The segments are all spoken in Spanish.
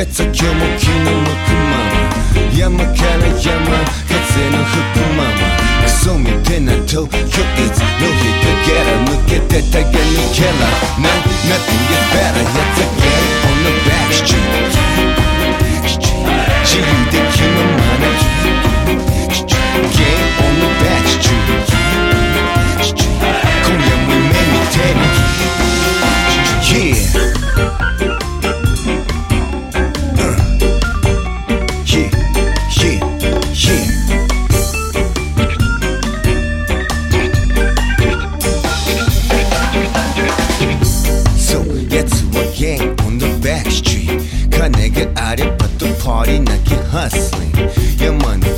やつ今日も気の向くまま山から山風の吹くままクソ見てな東京いつの日かゲラ向けてたゲキャラなんなくやべらやつゲイホのバクシチュー自由で気ままなゲイホのバクシチュー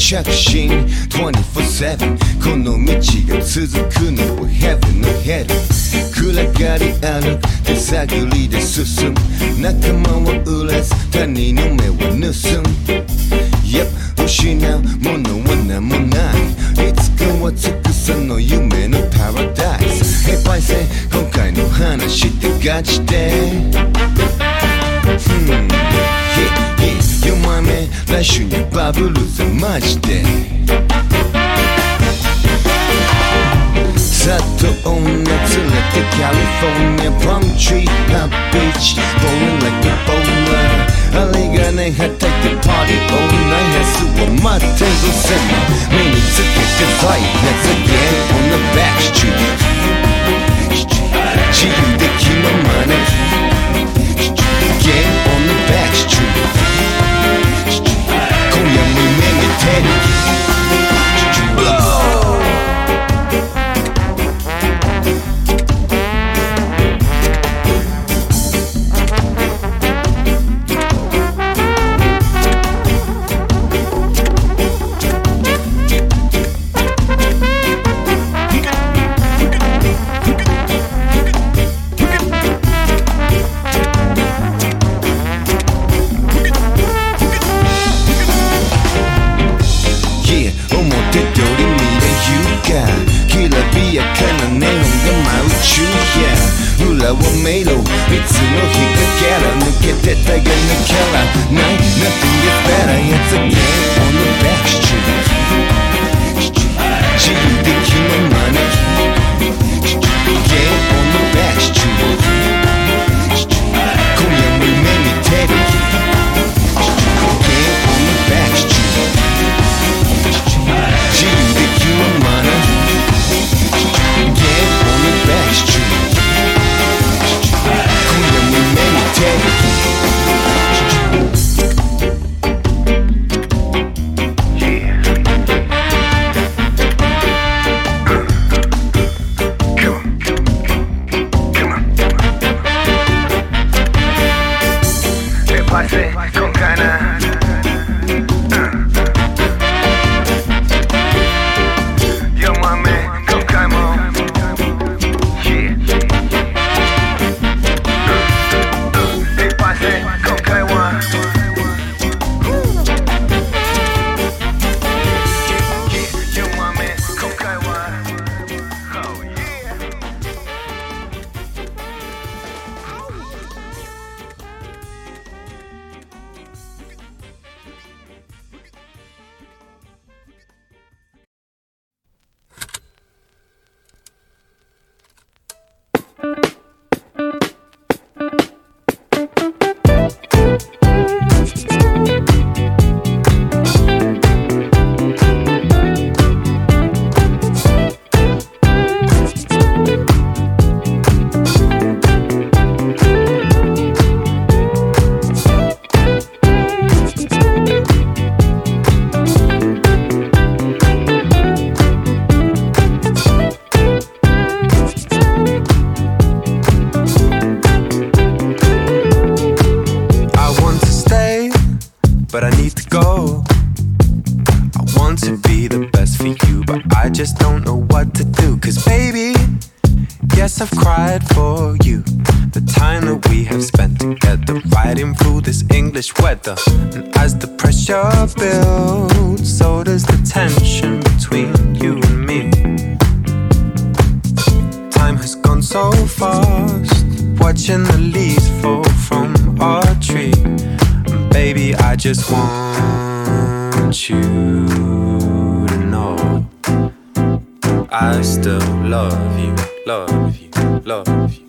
着信24-7この道が続くのは Heaven の Head 暗がり歩く手探りで進む。仲間は売らず他人の目は盗む。Yep 失うものは何？もないいつかは尽くさの夢のパラダイス。Hey パイセン。今回の話ってガチで。Hmm Yeah yeah 4枚目来週にバブルぜマジでさっと女連れて California Palm Tree Palm Beach Bowling like a bowler あれがねはたいて Party all night やつを待ってるぜ目につけて Fire Let's again on the back street 自由で気ままな Again on the back street. street. 거야 물맹이 테니 watching the leaves fall from our tree. And baby, I just want you to know I still love you, love you, love you.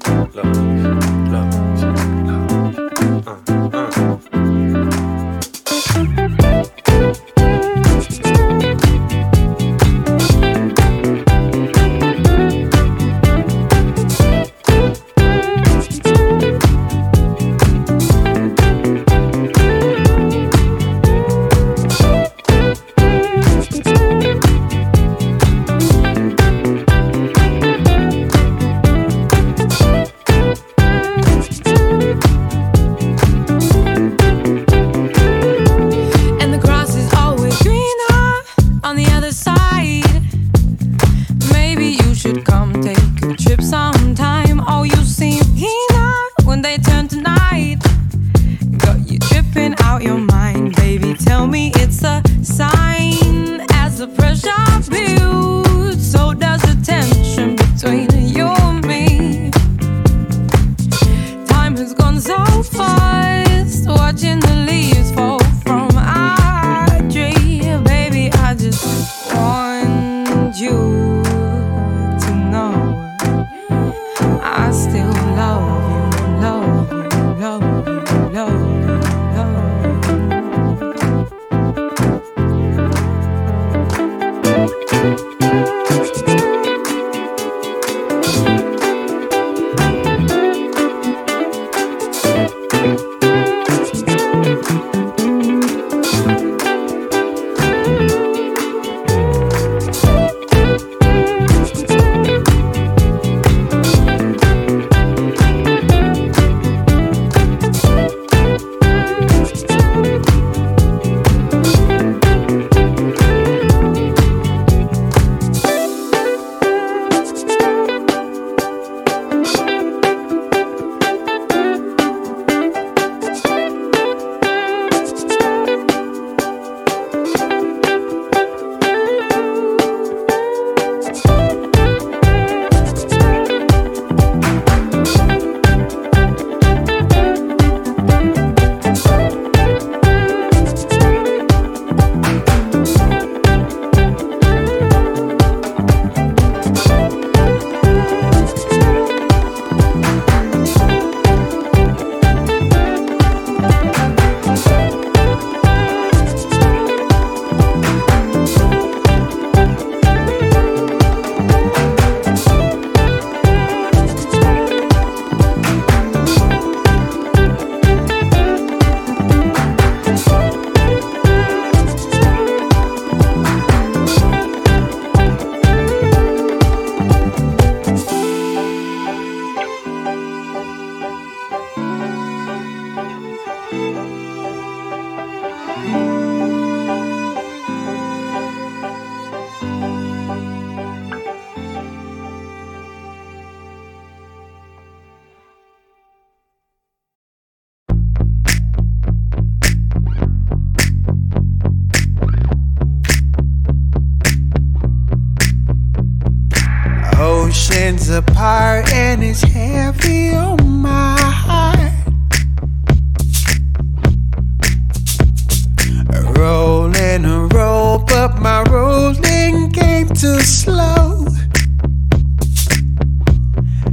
rolling game too slow.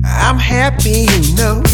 I'm happy, you know.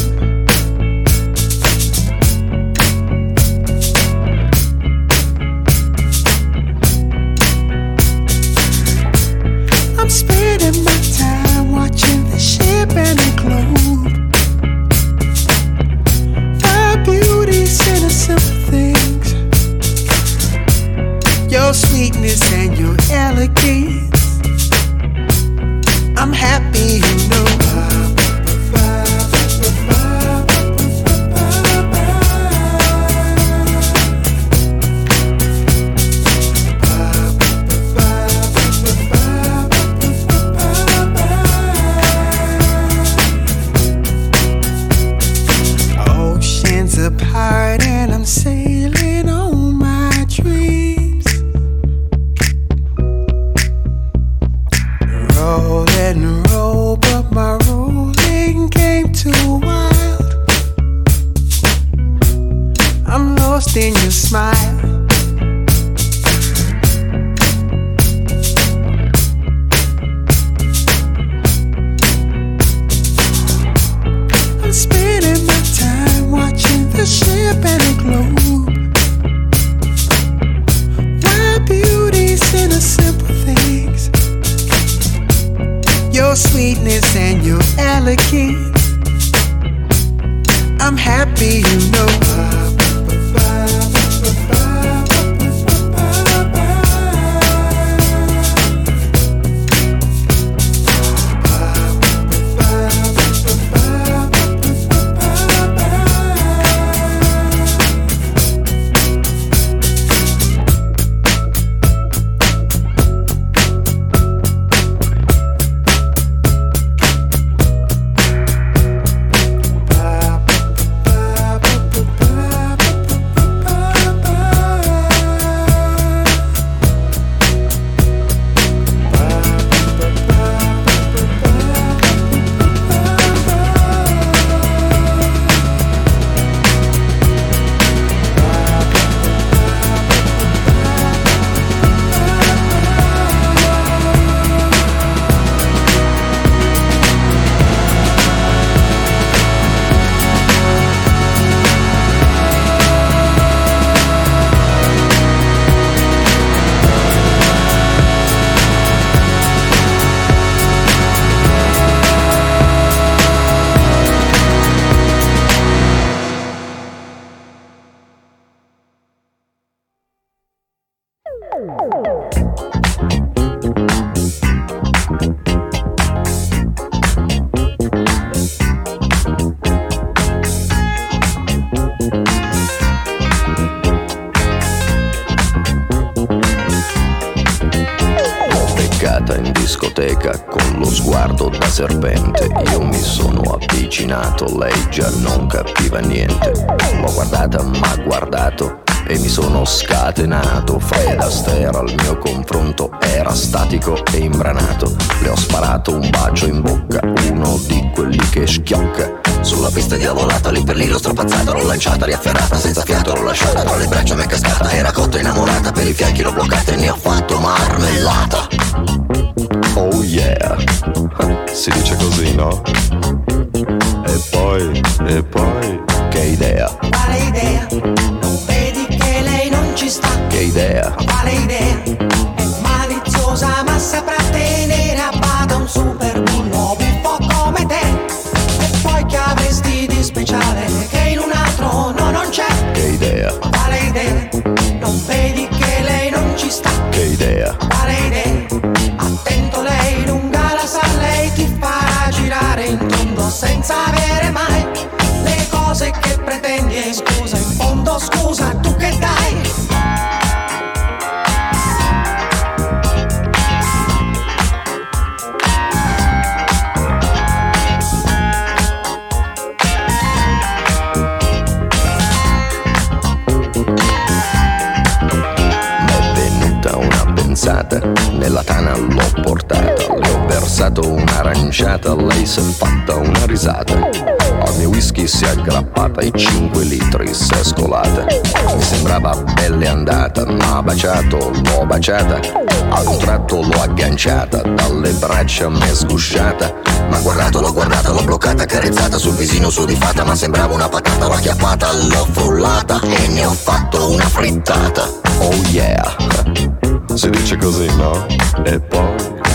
Avvicinato, lei già non capiva niente. L'ho guardata, ma guardato e mi sono scatenato. Fred Astaire al mio confronto era statico e imbranato. Le ho sparato un bacio in bocca, uno di quelli che schiocca. Sulla pista diavolata, lì per lì l'ho strapazzata, l'ho lanciata, riafferrata, senza fiato l'ho lasciata, tra le braccia mi è cascata, era cotta innamorata, per i fianchi l'ho bloccata e ne ho fatto marmellata. Oh yeah, si dice così, no? E poi, e poi, Che idea, Quale idea? Non vedi che lei non ci sta? che idea, Quale idea? Versato un'aranciata, lei si è fatta una risata. Al mio whisky si è aggrappata e 5 litri si è scolata. Mi sembrava belle andata, ma baciato, l'ho baciata. Ad un tratto l'ho agganciata, dalle braccia m'è sgusciata. Ma guardato, l'ho guardata, l'ho bloccata, carezzata sul visino sudifata, ma sembrava una patata, l'ho acchiappata, l'ho frullata e ne ho fatto una frittata. Oh yeah, si dice così, no? E poi,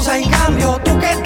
Scusa in cambio tu che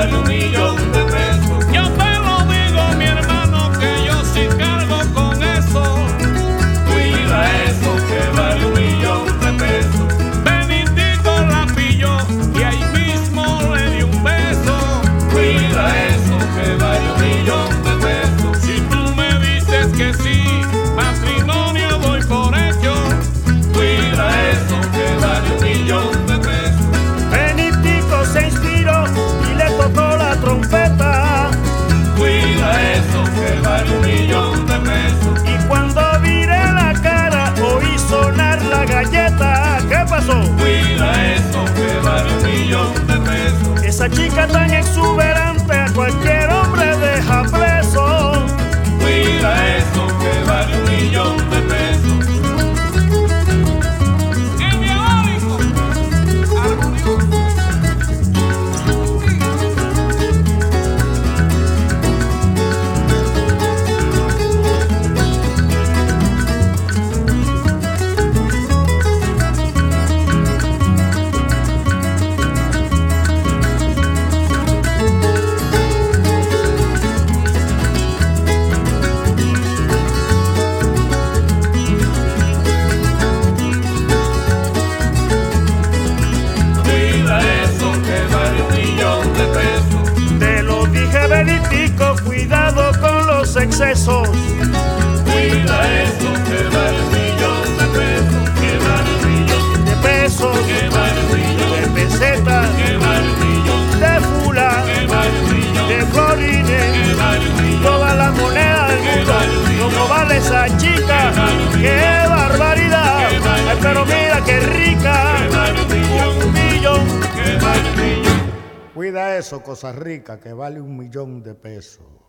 Palomillo olvida eso, cosa rica, que vale un millón de pesos.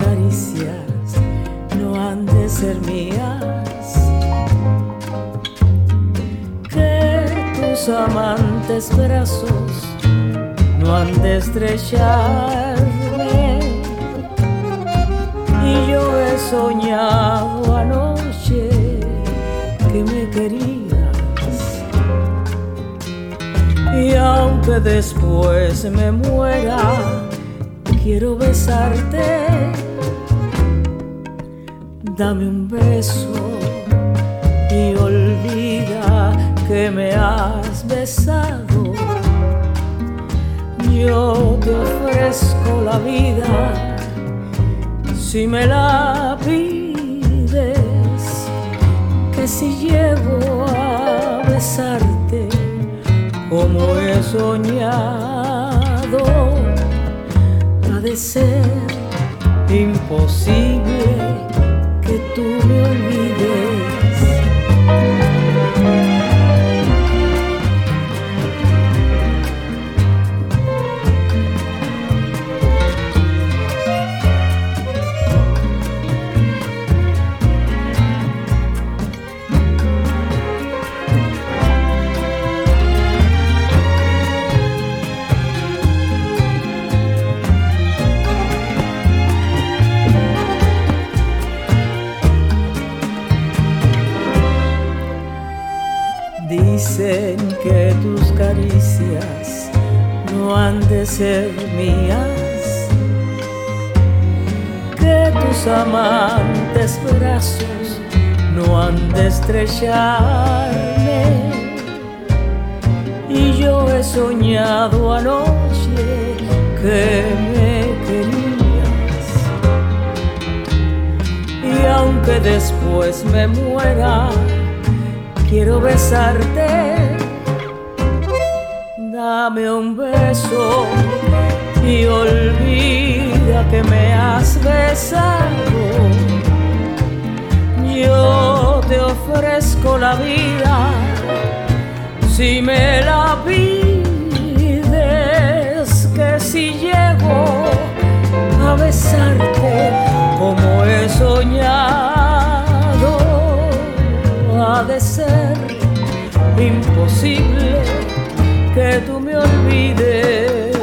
caricias no han de ser mías. Que tus amantes brazos no han de estrecharme. Y yo he soñado anoche que me querías. Y aunque después me muera, quiero besarte dame un beso y olvida que me has besado. Yo te ofrezco la vida si me la pides, que si llego a besarte como he soñado, ha de ser imposible que tú me olvides. Ser mías, que tus amantes brazos no han de. Y yo he soñado anoche que me querías. Y aunque después me muera, quiero besarte. Dame un beso y olvida que me has besado. Yo te ofrezco la vida si me la pides, que si llego a besarte como he soñado, ha de ser imposible que tú me olvides.